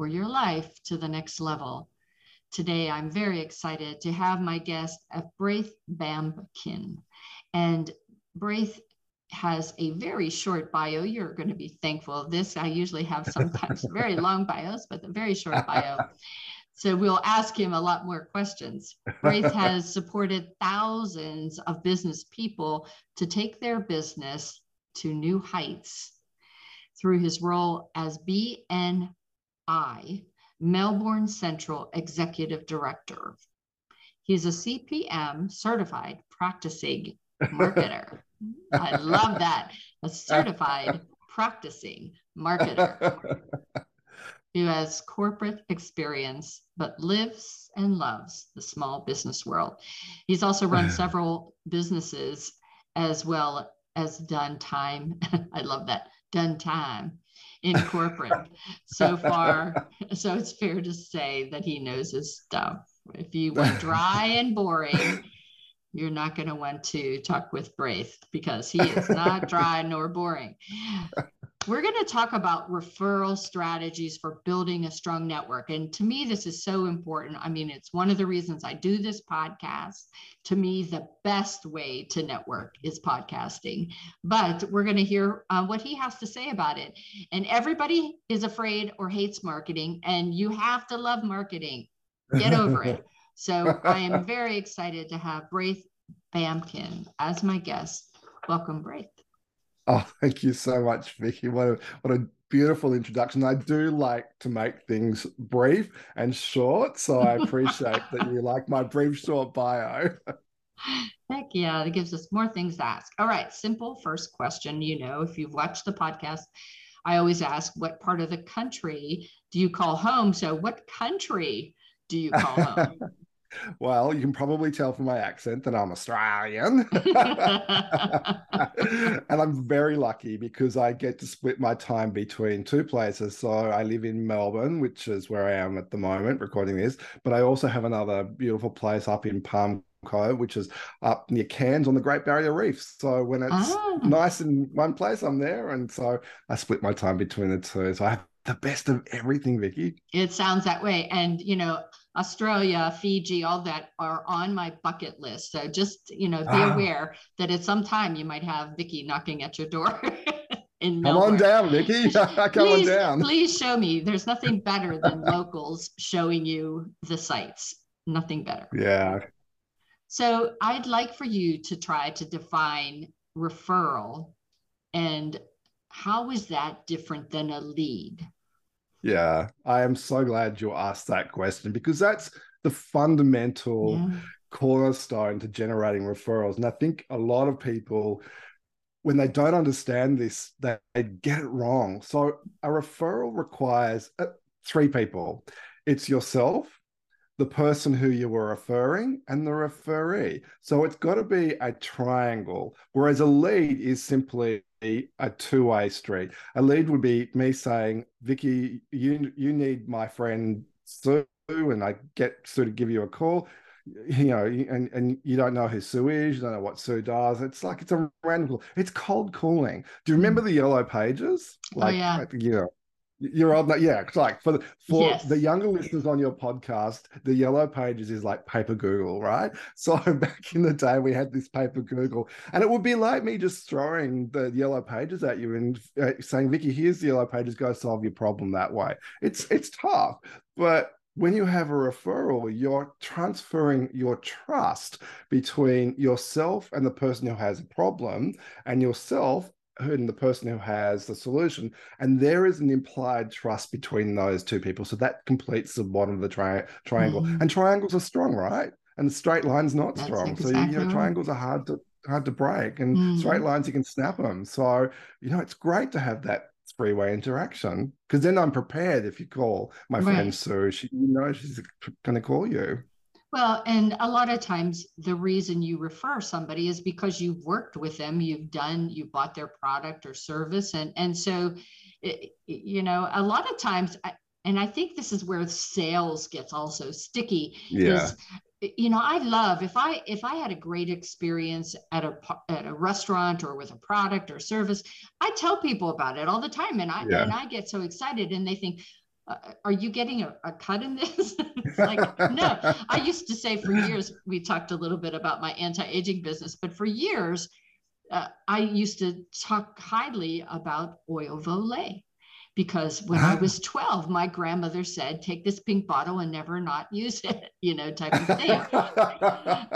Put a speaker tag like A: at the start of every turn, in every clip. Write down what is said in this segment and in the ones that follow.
A: or your life to the next level. Today, I'm very excited to have my guest, Braith Bamkin. And Braith has a very short bio. You're going to be thankful of this. I usually have sometimes very long bios, but a very short bio. So we'll ask him a lot more questions. Braith has supported thousands of business people to take their business to new heights through his role as BN I, Melbourne Central Executive Director. He's a CPM certified practicing marketer. I love that. A certified practicing marketer who has corporate experience but lives and loves the small business world. He's also run several businesses as well as done time. I love that. Done time in corporate so far. So it's fair to say that he knows his stuff. If you want dry and boring, you're not going to want to talk with Braith because he is not dry nor boring. We're going to talk about referral strategies for building a strong network. And to me, this is so important. I mean, it's one of the reasons I do this podcast. To me, the best way to network is podcasting. But we're going to hear uh, what he has to say about it. And everybody is afraid or hates marketing, and you have to love marketing. Get over it. So I am very excited to have Braith Bamkin as my guest. Welcome, Braith.
B: Oh, thank you so much, Vicki. What a what a beautiful introduction. I do like to make things brief and short, so I appreciate that you like my brief, short bio.
A: Heck yeah, it gives us more things to ask. All right, simple first question. You know, if you've watched the podcast, I always ask, what part of the country do you call home? So, what country do you call home?
B: Well, you can probably tell from my accent that I'm Australian. and I'm very lucky because I get to split my time between two places. So I live in Melbourne, which is where I am at the moment recording this, but I also have another beautiful place up in Palm Cove, which is up near Cairns on the Great Barrier Reef. So when it's ah. nice in one place, I'm there. And so I split my time between the two. So I have the best of everything, Vicki.
A: It sounds that way. And, you know, Australia, Fiji, all that are on my bucket list. So just, you know, be ah. aware that at some time you might have Vicki knocking at your door. in
B: Come on down, Vicki. Come
A: please,
B: on down.
A: Please show me. There's nothing better than locals showing you the sites. Nothing better.
B: Yeah.
A: So I'd like for you to try to define referral and how is that different than a lead?
B: Yeah, I am so glad you asked that question because that's the fundamental yeah. cornerstone to generating referrals. And I think a lot of people, when they don't understand this, they, they get it wrong. So a referral requires uh, three people it's yourself, the person who you were referring, and the referee. So it's got to be a triangle, whereas a lead is simply a two-way street. A lead would be me saying, Vicki, you you need my friend Sue, and I get Sue to give you a call. You know, and and you don't know who Sue is, you don't know what Sue does. It's like it's a random. It's cold calling. Do you remember the yellow pages?
A: Oh, like, oh yeah.
B: Like, you know, you're old, yeah. It's like for the, for yes. the younger listeners on your podcast, the yellow pages is like paper Google, right? So back in the day, we had this paper Google, and it would be like me just throwing the yellow pages at you and uh, saying, "Vicki, here's the yellow pages. Go solve your problem that way." It's it's tough, but when you have a referral, you're transferring your trust between yourself and the person who has a problem and yourself and the person who has the solution. And there is an implied trust between those two people. So that completes the bottom of the tri- triangle. Mm. And triangles are strong, right? And straight line's not That's strong. Exactly so, you know, triangles are hard to hard to break and mm. straight lines you can snap them so you know it's great to have that three-way interaction because then I'm prepared if you call my right. friend Sue, she you know she's going to call you.
A: Well, and a lot of times the reason you refer somebody is because you've worked with them, you've done, you bought their product or service, and and so, it, you know, a lot of times, and I think this is where sales gets also sticky.
B: Yeah.
A: Is you know i love if i if i had a great experience at a at a restaurant or with a product or service i tell people about it all the time and i yeah. and i get so excited and they think uh, are you getting a, a cut in this like no i used to say for years we talked a little bit about my anti-aging business but for years uh, i used to talk highly about oil Olay because when I was 12, my grandmother said, take this pink bottle and never not use it, you know, type of thing.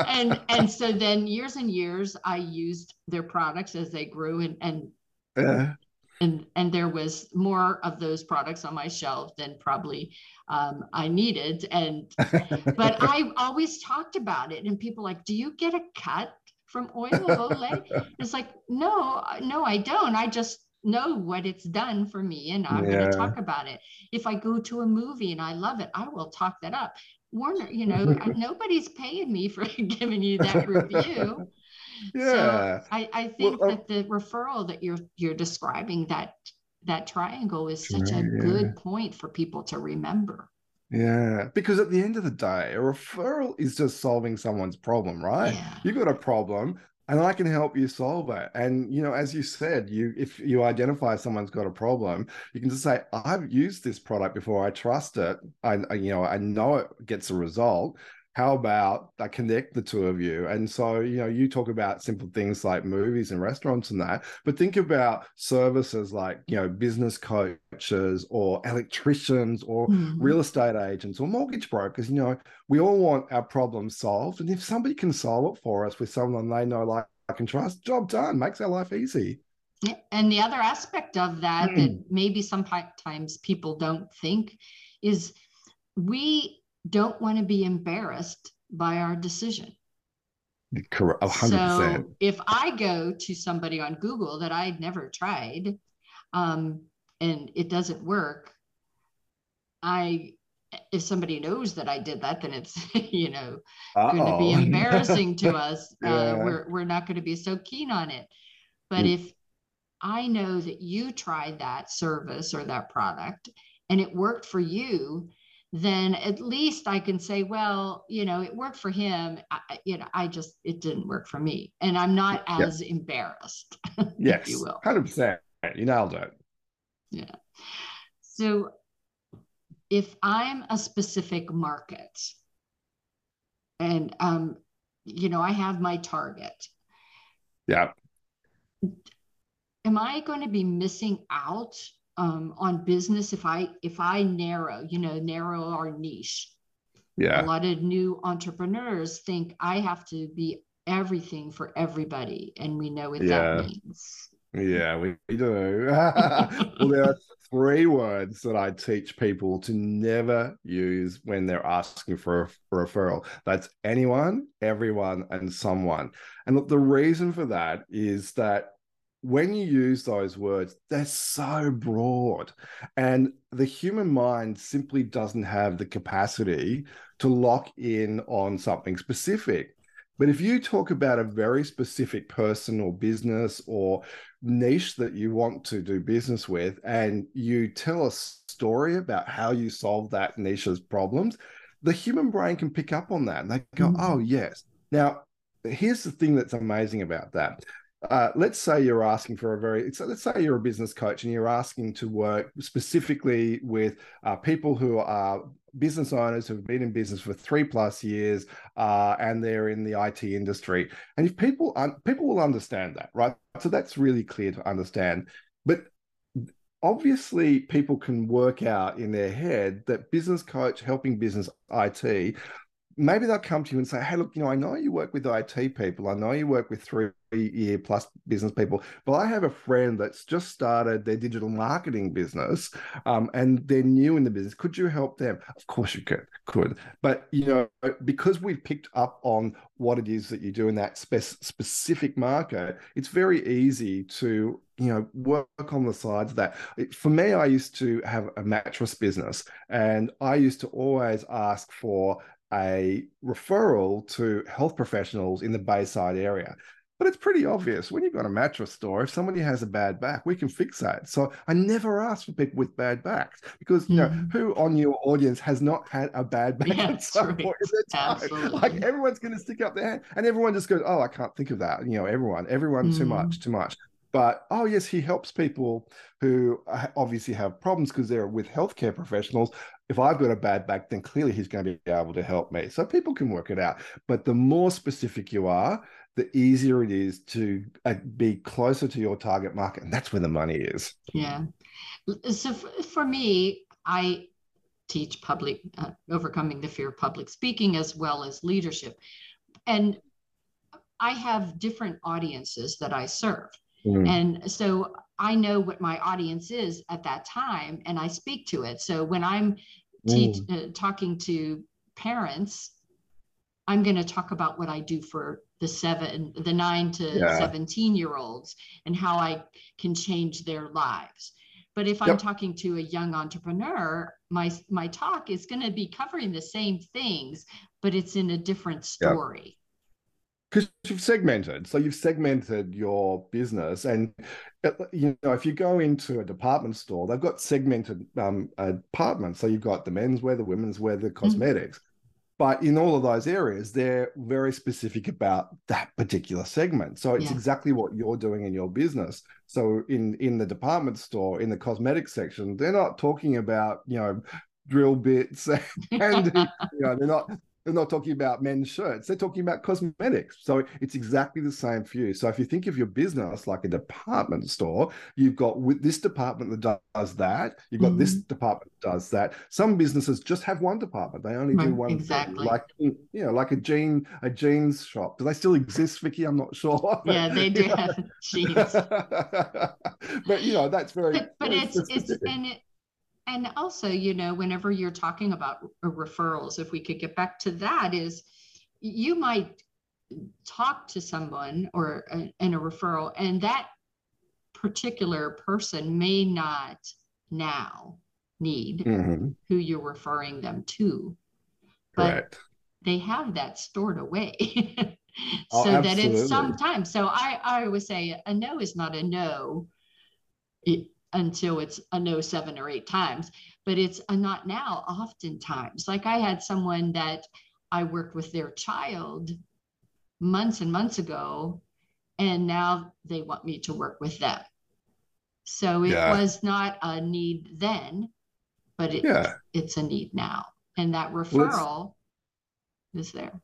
A: and and so then years and years I used their products as they grew and and uh. And and there was more of those products on my shelf than probably um, I needed. And but I always talked about it and people like, do you get a cut from oil of Olay? It's like, no, no, I don't. I just know what it's done for me and I'm yeah. going to talk about it. If I go to a movie and I love it, I will talk that up. Warner, you know, nobody's paying me for giving you that review.
B: Yeah. So
A: I, I think well, uh, that the referral that you're you're describing that that triangle is such a yeah. good point for people to remember.
B: Yeah, because at the end of the day, a referral is just solving someone's problem, right? Yeah. You got a problem, and I can help you solve it. And you know, as you said, you if you identify someone's got a problem, you can just say, "I've used this product before. I trust it. I, you know, I know it gets a result how about I connect the two of you? And so, you know, you talk about simple things like movies and restaurants and that, but think about services like, you know, business coaches or electricians or mm-hmm. real estate agents or mortgage brokers. You know, we all want our problems solved. And if somebody can solve it for us with someone they know, like, I can trust, job done, makes our life easy.
A: And the other aspect of that mm. that maybe sometimes people don't think is we don't want to be embarrassed by our decision.
B: Correct. 100%. So
A: if I go to somebody on Google that I'd never tried um, and it doesn't work, I if somebody knows that I did that, then it's you know going to be embarrassing to us. Uh, yeah. Uh, we're we're not going to be so keen on it. But mm. if I know that you tried that service or that product and it worked for you, then at least I can say, well, you know, it worked for him. I, you know, I just it didn't work for me, and I'm not as yep. embarrassed.
B: yes, you will. Hundred percent. You nailed it.
A: Yeah. So, if I'm a specific market, and um, you know, I have my target.
B: Yeah.
A: Am I going to be missing out um, on business if i if i narrow you know narrow our niche.
B: Yeah
A: a lot of new entrepreneurs think i have to be everything for everybody and we know what yeah. that means.
B: Yeah we do. Well there are three words that i teach people to never use when they're asking for a, referral. That's anyone everyone and someone. And look the reason for that is that when you use those words, they're so broad. And the human mind simply doesn't have the capacity to lock in on something specific. But if you talk about a very specific person or business or niche that you want to do business with, and you tell a story about how you solve that niche's problems, the human brain can pick up on that and they go, mm-hmm. oh, yes. Now, here's the thing that's amazing about that uh, let's say you're asking for a very let's say you're a business coach and you're asking to work specifically with uh, people who are business owners who've been in business for three plus years uh, and they're in the IT industry. And if people un- people will understand that, right? So that's really clear to understand. But obviously people can work out in their head that business coach helping business IT maybe they'll come to you and say, Hey, look, you know, I know you work with IT people. I know you work with three year plus business people, but I have a friend that's just started their digital marketing business um, and they're new in the business. Could you help them? Of course you could, could. But, you know, because we've picked up on what it is that you do in that spe- specific market, it's very easy to you know work on the sides of that for me i used to have a mattress business and i used to always ask for a referral to health professionals in the Bayside area. But it's pretty obvious when you've got a mattress store, if somebody has a bad back, we can fix that. So I never ask for people with bad backs because you mm-hmm. know who on your audience has not had a bad back yeah, at some point in their time. Absolutely. Like everyone's going to stick up their hand, and everyone just goes, "Oh, I can't think of that." You know, everyone, everyone, mm-hmm. too much, too much. But oh yes, he helps people who obviously have problems because they're with healthcare professionals. If I've got a bad back, then clearly he's going to be able to help me. So people can work it out. But the more specific you are, the easier it is to uh, be closer to your target market, and that's where the money is.
A: Yeah. So for me, I teach public uh, overcoming the fear of public speaking as well as leadership, and I have different audiences that I serve. Mm. And so I know what my audience is at that time and I speak to it. So when I'm teach, mm. uh, talking to parents, I'm going to talk about what I do for the seven, the nine to yeah. 17 year olds and how I can change their lives. But if I'm yep. talking to a young entrepreneur, my my talk is going to be covering the same things, but it's in a different story.
B: Because you've segmented so you've segmented your business and uh, you know if you go into a department store they've got segmented um, departments so you've got the men's wear the women's wear the mm-hmm. cosmetics mm-hmm. but in all of those areas they're very specific about that particular segment so it's yeah. exactly what you're doing in your business so in in the department store in the cosmetic section they're not talking about you know drill bits and you know they're not they're not talking about men's shirts they're talking about cosmetics. So it's exactly the same for you. So if you think of your business like a department store you've got with this department that does that you've got mm-hmm. this department that does that. Some businesses just have one department. They only do one exactly. thing. like you know like a jean a jeans shop. Do they still exist vicky? I'm not sure.
A: Yeah they do. have jeans
B: but you know that's very
A: but, but it's specific. it's and it and also you know whenever you're talking about referrals if we could get back to that is you might talk to someone or a, in a referral and that particular person may not now need mm-hmm. who you're referring them to. But they have that stored away. Oh, so oh, that it's sometimes so i i always say a no is not a no. It, until it's a no seven or eight times, but it's a not now oftentimes. Like I had someone that I worked with their child months and months ago, and now they want me to work with them. So it yeah. was not a need then, but it, yeah. it's a need now. And that referral well, is there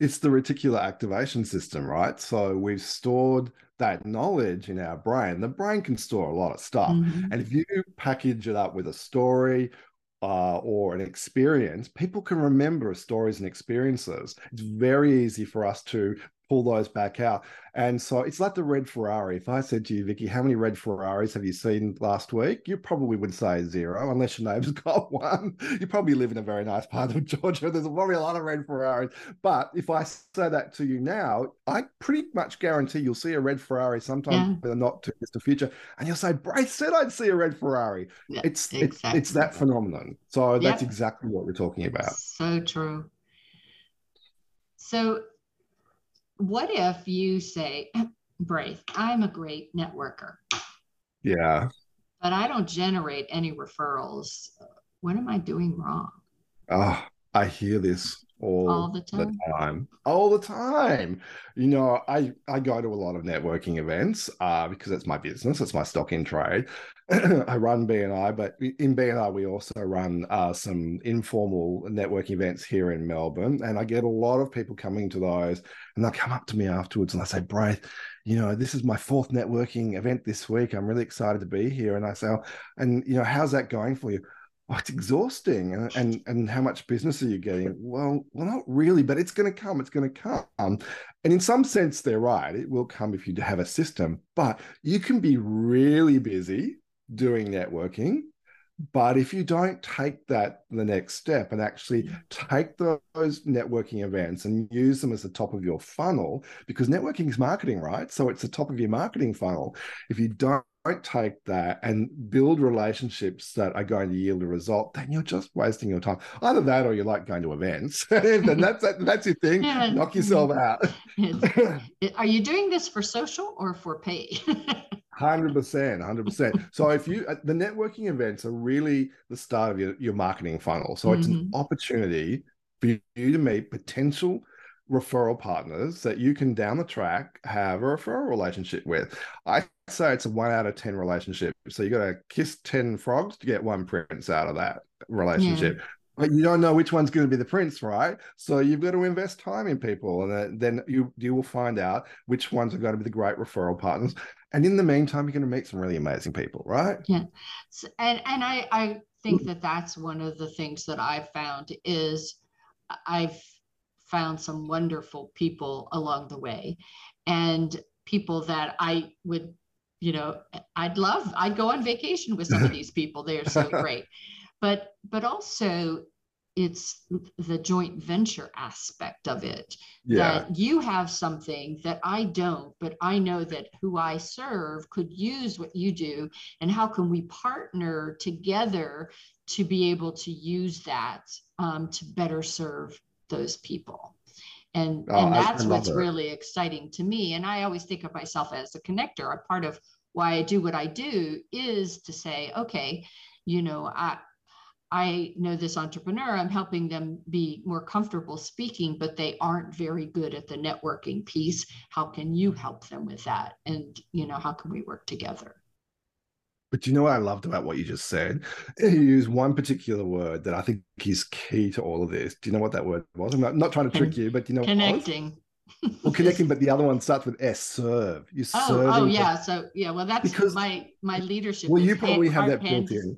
B: it's the reticular activation system, right? So we've stored that knowledge in our brain. The brain can store a lot of stuff. Mm-hmm. And if you package it up with a story uh, or an experience, people can remember stories and experiences. It's very easy for us to pull those back out. And so it's like the red Ferrari. If I said to you, Vicki, how many red Ferraris have you seen last week? You probably would say zero, unless your neighbor's got one. You probably live in a very nice part of Georgia. There's probably a lot of red Ferraris. But if I say that to you now, I pretty much guarantee you'll see a red Ferrari sometime yeah. in the not too distant future. And you'll say, Braith said I'd see a red Ferrari. Yeah, it's, exactly. it's it's that phenomenon. So yep. that's exactly what we're talking about.
A: So true. So what if you say, Braith, I'm a great networker.
B: Yeah.
A: But I don't generate any referrals. What am I doing wrong?
B: Oh, I hear this all, all the, time. the, time. all the time. You know i i go to a lot of networking events uh, because it's my business it's my stock in trade. I run bni but in bni we also run uh, some informal networking events here in melbourne and i get a lot of people coming to those and they'll come up to me afterwards and i say braith you know this is my fourth networking event this week. I'm really excited to be here. And i say oh, and you know how's that going for you oh, it's exhausting and, and and how much business are you getting? Well well not really but it's going to come it's going to come. And in some sense they're right it will come if you have a system but you can be really busy doing networking but if you don't take that the next step and actually take those networking events and use them as the top of your funnel because networking is marketing right? So it's the top of your marketing funnel. If you don't don't take that and build relationships that are going to yield a result, then you're just wasting your time. Either that or you like going to events. and that's that, that's your thing. Yeah. Knock yourself out.
A: are you doing this for social or for pay?
B: Hundred percent, hundred percent. So if you uh, the networking events are really the start of your, your marketing funnel. So it's mm-hmm. an opportunity for you to meet potential referral partners that you can down the track have a referral relationship with. I say it's a one out of 10 relationship. So you got to kiss 10 frogs to get one prince out of that relationship. Yeah. But you don't know which one's going to be the prince, right? So you've got to invest time in people, and then you you will find out which ones are going to be the great referral partners. And in the meantime, you're going to meet some really amazing people, right?
A: Yeah, so, and and I I think that that's one of the things that I've found is I've found some wonderful people along the way and people that I would, you know, I'd love, I'd go on vacation with some of these people. They are so great. But but also it's the joint venture aspect of it yeah. that you have something that I don't, but I know that who I serve could use what you do. And how can we partner together to be able to use that um, to better serve those people and oh, and that's what's really exciting to me and i always think of myself as a connector a part of why i do what i do is to say okay you know i I know this entrepreneur, I'm helping them be more comfortable speaking, but they aren't very good at the networking piece. How can you help them with that? And, you know, how can we work together?
B: But do you know what I loved about what you just said? You used one particular word that I think is key to all of this. Do you know what that word was? I'm not, not trying to trick you, but you know
A: connecting.
B: well, connecting, but the other one starts with S. Serve. You
A: oh, oh yeah. So yeah, well, that's because my my leadership.
B: Well, you probably have that built in.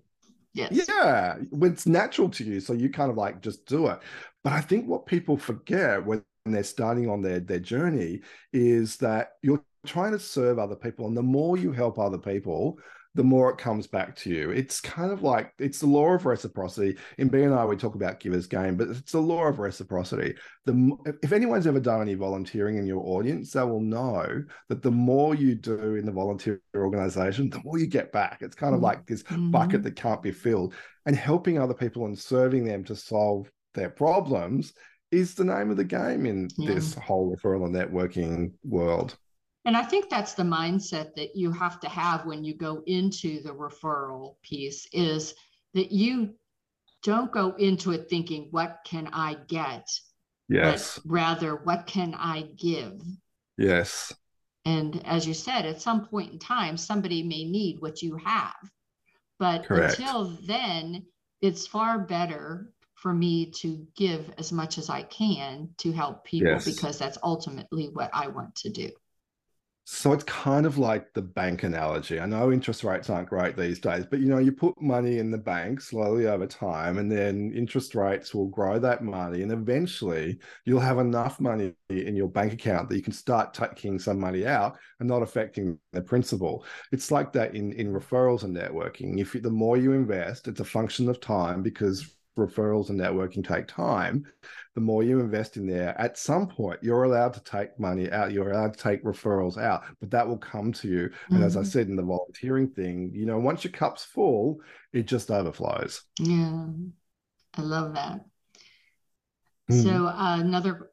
B: Yes. Yeah, when it's natural to you, so you kind of like just do it. But I think what people forget when they're starting on their their journey is that you're trying to serve other people, and the more you help other people, the more it comes back to you. It's kind of like it's the law of reciprocity. In BNI, we talk about Givers Gain, but it's the law of reciprocity. The if anyone's ever done any volunteering in your audience, they will know that the more you do in the volunteer organization, the more you get back. It's kind of mm-hmm. like this mm-hmm. bucket that can't be filled. And helping other people and serving them to solve their problems is the name of the game in yeah. this whole referral and networking world.
A: And I think that's the mindset that you have to have when you go into the referral piece is that you don't go into it thinking, what can I get?
B: Yes.
A: But rather, what can I give?
B: Yes.
A: And as you said, at some point in time, somebody may need what you have. But Correct. until then, it's far better for me to give as much as I can to help people yes. because that's ultimately what I want to do.
B: So it's kind of like the bank analogy. I know interest rates aren't great these days, but you know, you put money in the bank slowly over time, and then interest rates will grow that money, and eventually you'll have enough money in your bank account that you can start taking some money out and not affecting the principal. It's like that in in referrals and networking. If you, the more you invest, it's a function of time because referrals and networking take time, the more you invest in there, at some point you're allowed to take money out, you're allowed to take referrals out, but that will come to you. Mm-hmm. And as I mm-hmm. said in the volunteering thing, you know, once your cup's full, it just overflows.
A: Yeah, I love that. Mm. So uh, another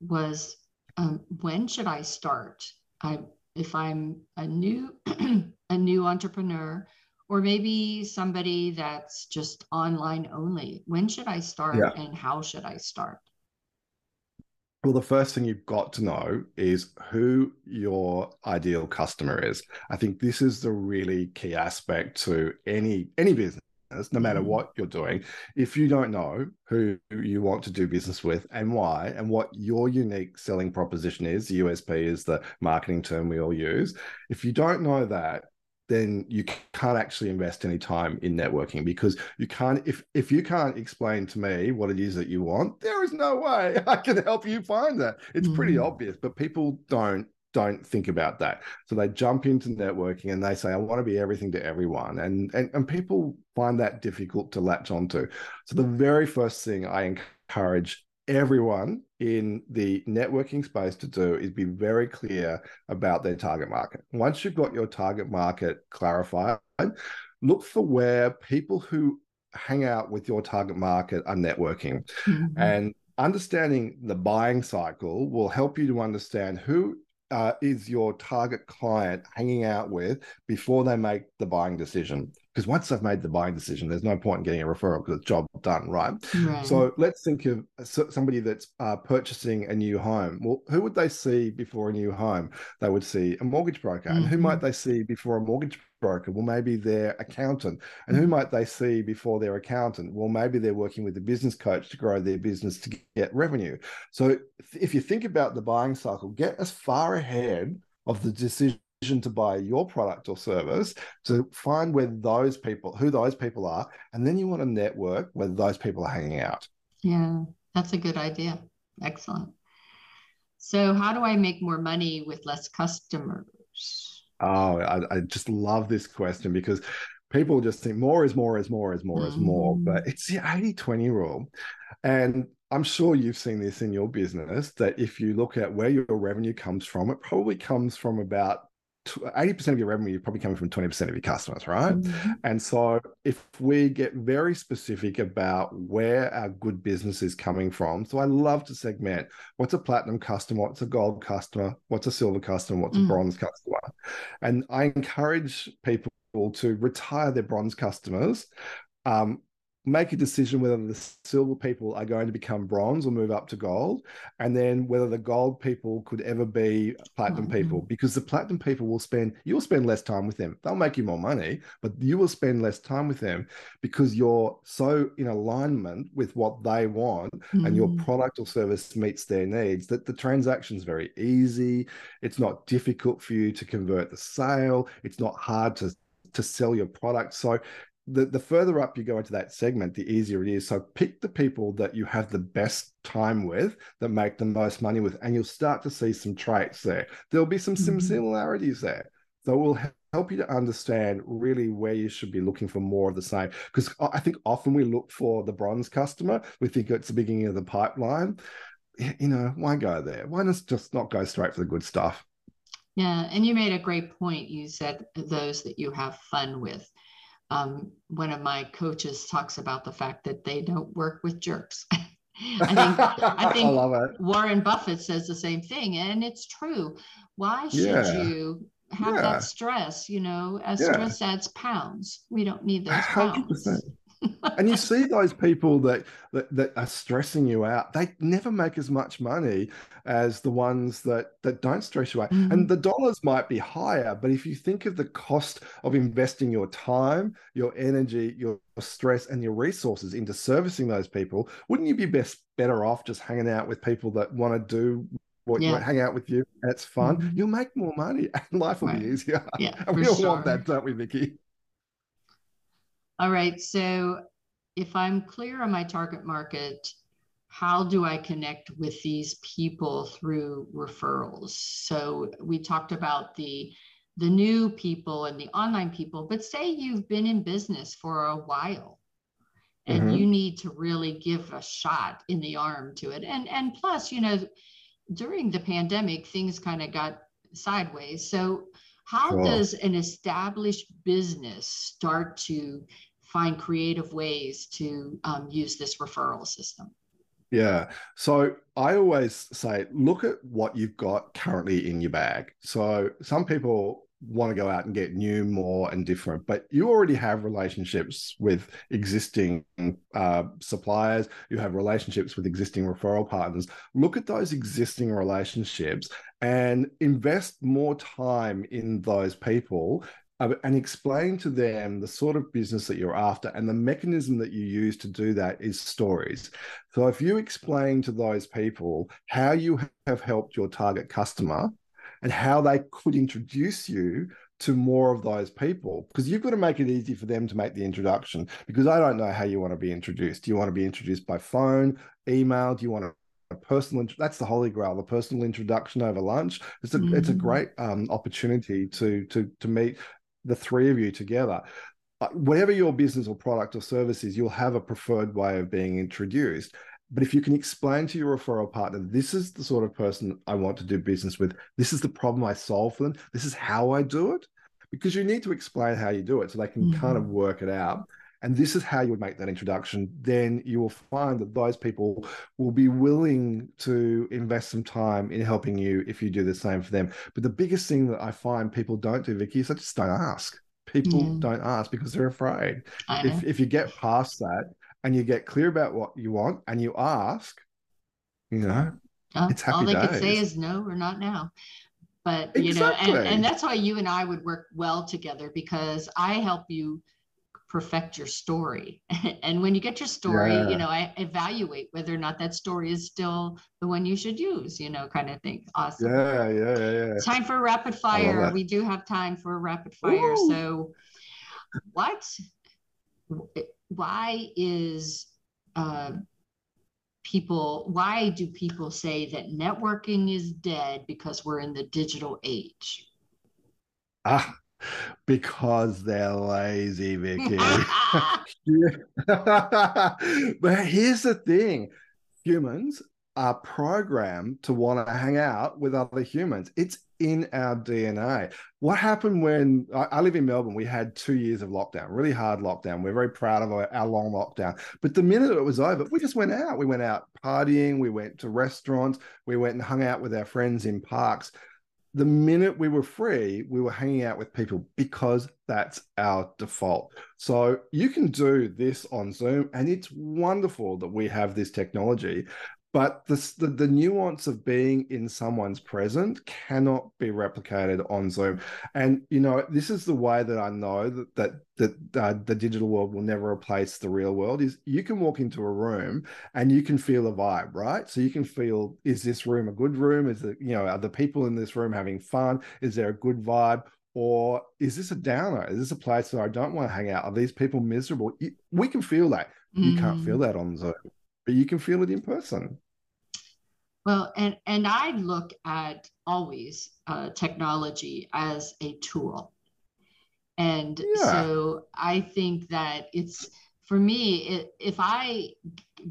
A: was um, when should I start? I if I'm a new a new entrepreneur or maybe somebody that's just online only when should i start yeah. and how should i start
B: Well, the first thing you've got to know is who your ideal customer is. I think this is the really key aspect to any any business no matter mm-hmm. what you're doing. If you don't know who you want to do business with and why, and what your unique selling proposition is, USP is the marketing term we all use. If you don't know that, then you can't actually invest any time in networking because you can't if if you can't explain to me what it is that you want there is no way i can help you find that it's pretty mm. obvious but people don't don't think about that. So they jump into networking and they say, I want to be everything to everyone. And, and, and people find that difficult to latch onto. So the very first thing I encourage everyone in the networking space to do is be very clear about their target market. Once you've got your target market clarified, look for where people who hang out with your target market are networking. Mm-hmm. And understanding the buying cycle will help you to understand who uh, is your target client hanging out with before they make the buying decision? Because once they've made the buying decision, there's no point in getting a referral because it's job done, right? right? So let's think of somebody that's uh, purchasing a new home. Well, who would they see before a new home? They would see a mortgage broker. Mm-hmm. And who might mm-hmm. they see before a mortgage broker? Well, maybe their accountant. And who mm-hmm. might they see before their accountant? Well, maybe they're working with a business coach to grow their business to get revenue. So if you think about the buying cycle, get as far ahead of the decision to buy your product or service to find where those people who those people are and then you want to network where those people are hanging out.
A: Yeah that's a good idea. Excellent. So how do i make more money with less customers?
B: Oh i, I just love this question because people just think more is more is more is more mm. is more but it's the 80 20 rule. And I'm sure you've seen this in your business that if you look at where your revenue comes from, it probably comes from about 80% of your revenue is probably coming from 20% of your customers, right? Mm-hmm. And so if we get very specific about where our good business is coming from, so I love to segment what's a platinum customer, what's a gold customer, what's a silver customer, what's mm-hmm. a mm. bronze customer. And I encourage people to retire their bronze customers um, make a decision whether the silver people are going to become bronze or move up to gold, and then whether the gold people could ever be platinum mm-hmm. people, because the platinum people will spend, you'll spend less time with them. They'll make you more money, but you will spend less time with them because you're so in alignment with what they want mm-hmm. and your mm. product or service meets their needs that the transaction is very easy. It's not difficult for you to convert the sale. It's not hard to to sell your product. So the, the further up you go into that segment, the easier it is. So pick the people that you have the best time with, that make the most money with, and you'll start to see some traits there. There'll be some, mm-hmm. some similarities there. that will help you to understand really where you should be looking for more of the same. Because I think often we look for the bronze customer, we think it's the beginning of the pipeline. You know, why go there? Why not just not go straight for the good stuff?
A: Yeah, and you made a great point. You said those that you have fun with um, one of my coaches talks about the fact that they don't work with jerks. I think I think I Warren Buffett says the same thing, and it's true. Why should yeah. you have yeah. that stress? You know, as yeah. stress adds pounds. We don't need those pounds. 100%
B: and you see those people that, that that are stressing you out they never make as much money as the ones that that don't stress you out mm-hmm. and the dollars might be higher but if you think of the cost of investing your time your energy your stress and your resources into servicing those people wouldn't you be best better off just hanging out with people that want to do what yeah. you hang out with you it's fun mm-hmm. you'll make more money and life will right. be easier
A: yeah
B: and we all sure. want that don't we Vicki
A: all right. So if I'm clear on my target market, how do I connect with these people through referrals? So we talked about the the new people and the online people, but say you've been in business for a while and mm-hmm. you need to really give a shot in the arm to it. And and plus, you know, during the pandemic, things kind of got sideways. So how sure. does an established business start to find creative ways to um, use this referral system?
B: Yeah. So I always say, look at what you've got currently in your bag. So some people want to go out and get new, more, and different. But you already have relationships with existing uh, suppliers, you have relationships with existing referral partners. Look at those existing relationships and invest more time in those people and explain to them the sort of business that you're after and the mechanism that you use to do that is stories so if you explain to those people how you have helped your target customer and how they could introduce you to more of those people because you've got to make it easy for them to make the introduction because i don't know how you want to be introduced do you want to be introduced by phone email do you want to a personal that's the holy grail the personal introduction over lunch it's a mm-hmm. it's a mm-hmm. great um, opportunity to to to meet the three of you together uh, whatever your business or product or service is you'll have a preferred way of being introduced. But if you can explain to your referral partner this is the sort of person i want to do business with. This is the problem i solve for them. This is how i do it because you need to explain how you do it so they can mm-hmm. kind of work it out and this is how you would make that introduction, then you will find that those people will be willing to invest some time in helping you if you do the same for them. But the biggest thing that I find people don't do, Vicki, is they just don't ask. People yeah. don't ask because they're afraid. If, if you get past that and you get clear about what you want and you ask, you know,
A: uh, it's happy All they days. could say is no or not now but you exactly. know and, and that's why you and i would work well together because i help you perfect your story. and when you get your story, yeah. you know, I evaluate whether or not that story is still the one you should use, you know, kind of thing. Awesome.
B: Yeah, yeah, yeah.
A: Time for rapid fire. We do have time for a rapid fire. Ooh. So what why is uh people why do people say that networking is dead because we're in the digital age?
B: Ah, because they're lazy, Vicki. but here's the thing humans are programmed to want to hang out with other humans. It's in our DNA. What happened when I, I, live in Melbourne? We had two years of lockdown, really hard lockdown. We're very proud of our, our long lockdown. But the minute it was over, we just went out. We went out partying, we went to restaurants, we went and hung out with our friends in parks the minute we were free, we were hanging out with people because that's our default. So you can do this on Zoom, and it's wonderful that we have this technology but the, the, the nuance of being in someone's present cannot be replicated on zoom. And you know this is the way that i know that that that uh, the digital world will never replace the real world is you can walk into a room and you can feel a vibe right? So you can feel is this room a good room? Is it you know are the people in this room having fun? Is there a good vibe? Or is this a downer? Is this a place that i don't want to hang out? Are these people miserable? We can feel that. Mm. you can't feel mm. that on zoom but you can feel it in person.
A: Well, and and I look at always uh, technology as a tool, and yeah. so I think that it's for me. It, if I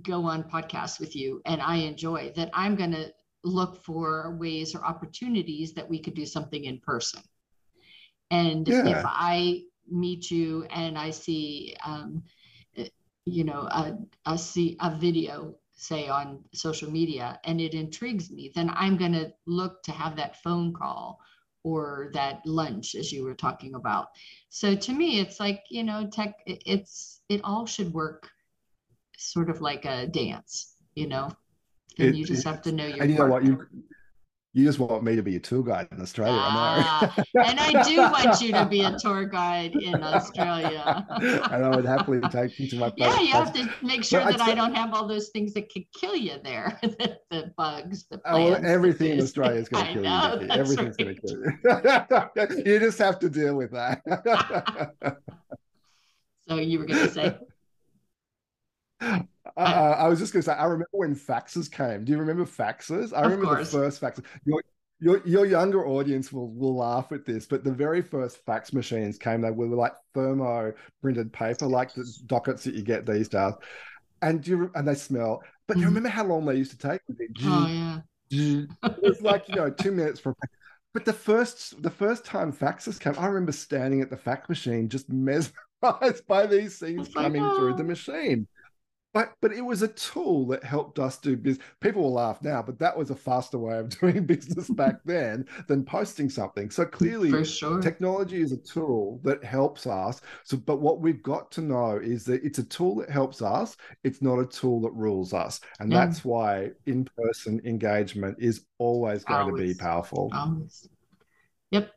A: go on podcasts with you and I enjoy that, I'm going to look for ways or opportunities that we could do something in person. And yeah. if I meet you and I see um, you know a, a see a video say on social media and it intrigues me then i'm going to look to have that phone call or that lunch as you were talking about. So to me it's like you know tech it's it all should work sort of like a dance you know? And it, you just have to know your
B: and you know what you you just want me to be a tour guide in Australia. Ah,
A: I know. and I do want you to be a tour guide in Australia.
B: and I would happily take you to my
A: place. Yeah, you have to make sure that I don't have all those things that could kill you there. the, the, bugs, the plants. Oh, well,
B: everything in Australia is going to kill know, you. Everything's right. going to kill you. you just have to deal with that.
A: so you were going to say?
B: Uh, uh, I was just going to say, I remember when faxes came. Do you remember faxes? I remember the first faxes. Your, your, your younger audience will, will laugh at this, but the very first fax machines came, they were like thermo printed paper, like the dockets that you get these days. And you and they smell. But mm. you remember how long they used to take?
A: Oh yeah.
B: it was like you know two minutes for. But the first the first time faxes came, I remember standing at the fax machine just mesmerized by these things coming through the machine but but it was a tool that helped us do business. People will laugh now, but that was a faster way of doing business back then than posting something. So clearly,
A: sure.
B: technology is a tool that helps us. So, but what we've got to know is that it's a tool that helps us. It's not a tool that rules us, and yeah. that's why in-person engagement is always going always. to be powerful.
A: Always. Yep.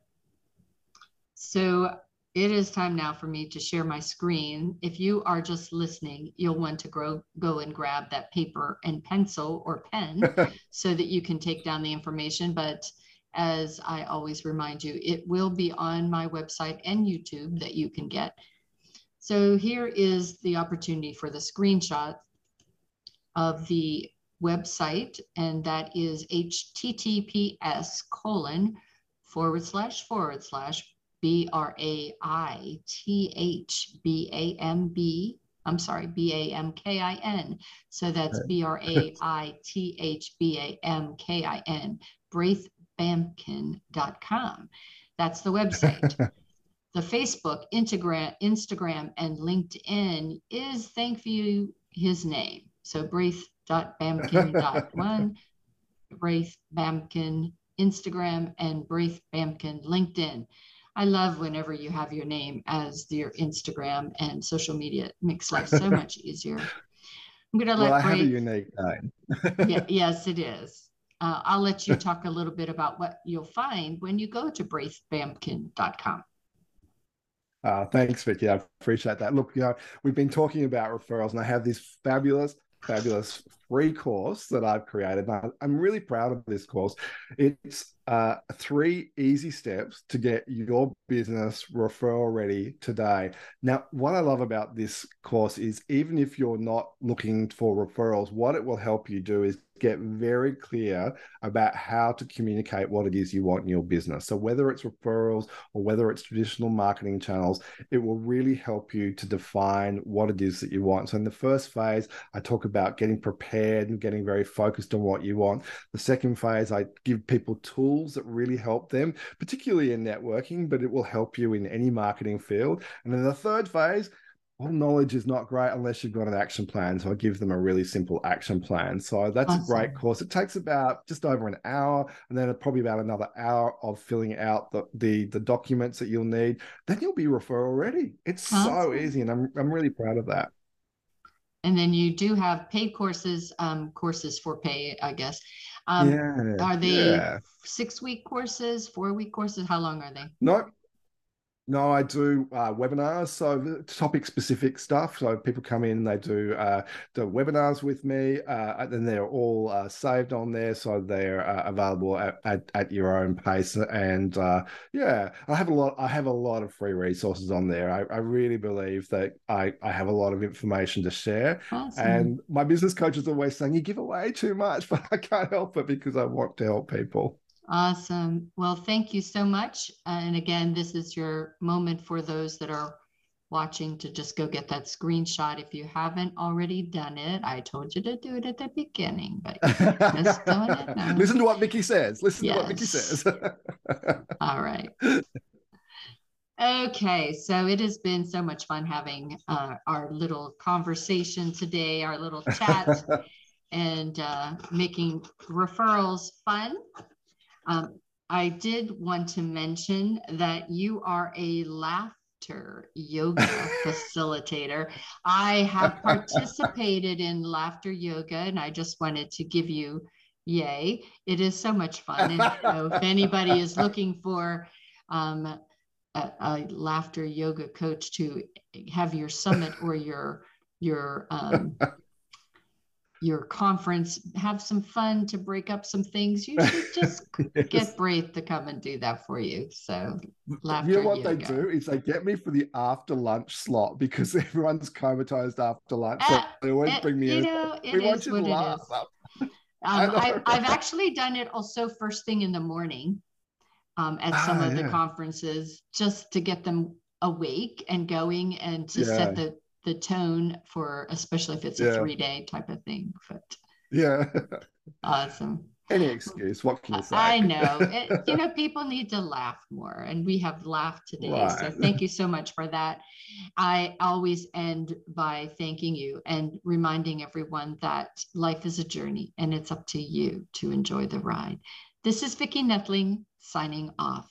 A: So it is time now for me to share my screen. If you are just listening, you'll want to grow, go and grab that paper and pencil or pen so that you can take down the information. But as I always remind you, it will be on my website and YouTube that you can get. So here is the opportunity for the screenshot of the website, and that is https colon forward slash forward slash B R A I T H B A M B. I'm sorry, B A M K I N. So that's B R A I T H B A M K I N, braithbamkin.com. That's the website. the Facebook, Instagram, Instagram, and LinkedIn is thank you his name. So braith.bamkin.one, Braith Bamkin Instagram, and Braith Bamkin LinkedIn. I love whenever you have your name as your Instagram and social media. It makes life so much easier. I'm going to let
B: well, I have a unique name.
A: yeah, yes, it is. Uh, I'll let you talk a little bit about what you'll find when you go to braithbamkin.com.
B: Uh, thanks, Vicki. I appreciate that. Look, you know, we've been talking about referrals, and I have this fabulous fabulous free course that I've created. I'm really proud of this course. It's uh, three easy steps to get your business referral ready today. Now, what I love about this course is even if you're not looking for referrals, what it will help you do is get very clear about how to communicate what it is you want in your business. So, whether it's referrals or whether it's traditional marketing channels, it will really help you to define what it is that you want. So, in the first phase, I talk about getting prepared and getting very focused on what you want. The second phase, I give people tools that really help them, particularly in networking, but it will help you in any marketing field. And then the third phase, all knowledge is not great unless you've got an action plan. So I give them a really simple action plan. So that's awesome. a great course. It takes about just over an hour, and then probably about another hour of filling out the the, the documents that you'll need. Then you'll be referral ready. It's awesome. so easy, and I'm I'm really proud of that.
A: And then you do have paid courses, um, courses for pay, I guess. Um, yeah, are they yeah. six week courses, four week courses? How long are they?
B: No, no, I do uh, webinars, so topic specific stuff. So people come in, they do uh, the webinars with me, uh, and then they're all uh, saved on there, so they're uh, available at, at, at, your own pace. And uh, yeah, I have a lot. I have a lot of free resources on there. I, I really believe that I, I have a lot of information to share. Awesome. And my business coach is always saying you give away too much, but I can't help it because I want to help people.
A: Awesome. Well, thank you so much. And again, this is your moment for those that are watching to just go get that screenshot. If you haven't already done it, I told you to do it at the beginning, but
B: just doing it now. Listen to what Vicki says. Listen yes. to what Vicki says.
A: All right. Okay, so it has been so much fun having uh, our little conversation today, our little chat, and uh, making referrals fun. Um, I did want to mention that you are a laughter yoga facilitator. I have participated in laughter yoga, and I just wanted to give you yay. It is so much fun. And so if anybody is looking for um, a, a, laughter yoga coach to have your summit or your your um, your conference, have some fun to break up some things, you should just yes. get Braith to come and do that for you. So,
B: laughter. You know what they do is they get me for the after lunch slot because everyone's comatized after lunch. So uh, they always it, bring me in. Know, we want you to laugh.
A: Um, I, have actually done it also first thing in the morning um, at some ah, of yeah. the conferences just to get them awake and going and to yeah. set the the tone for especially if it's a three day type of thing but
B: yeah
A: awesome
B: any excuse. What can you say?
A: I know. It, you know, people need to laugh more, and we have laughed today. Right. So thank you so much for that. I always end by thanking you and reminding everyone that life is a journey, and it's up to you to enjoy the ride. This is Vicki Nedling signing off.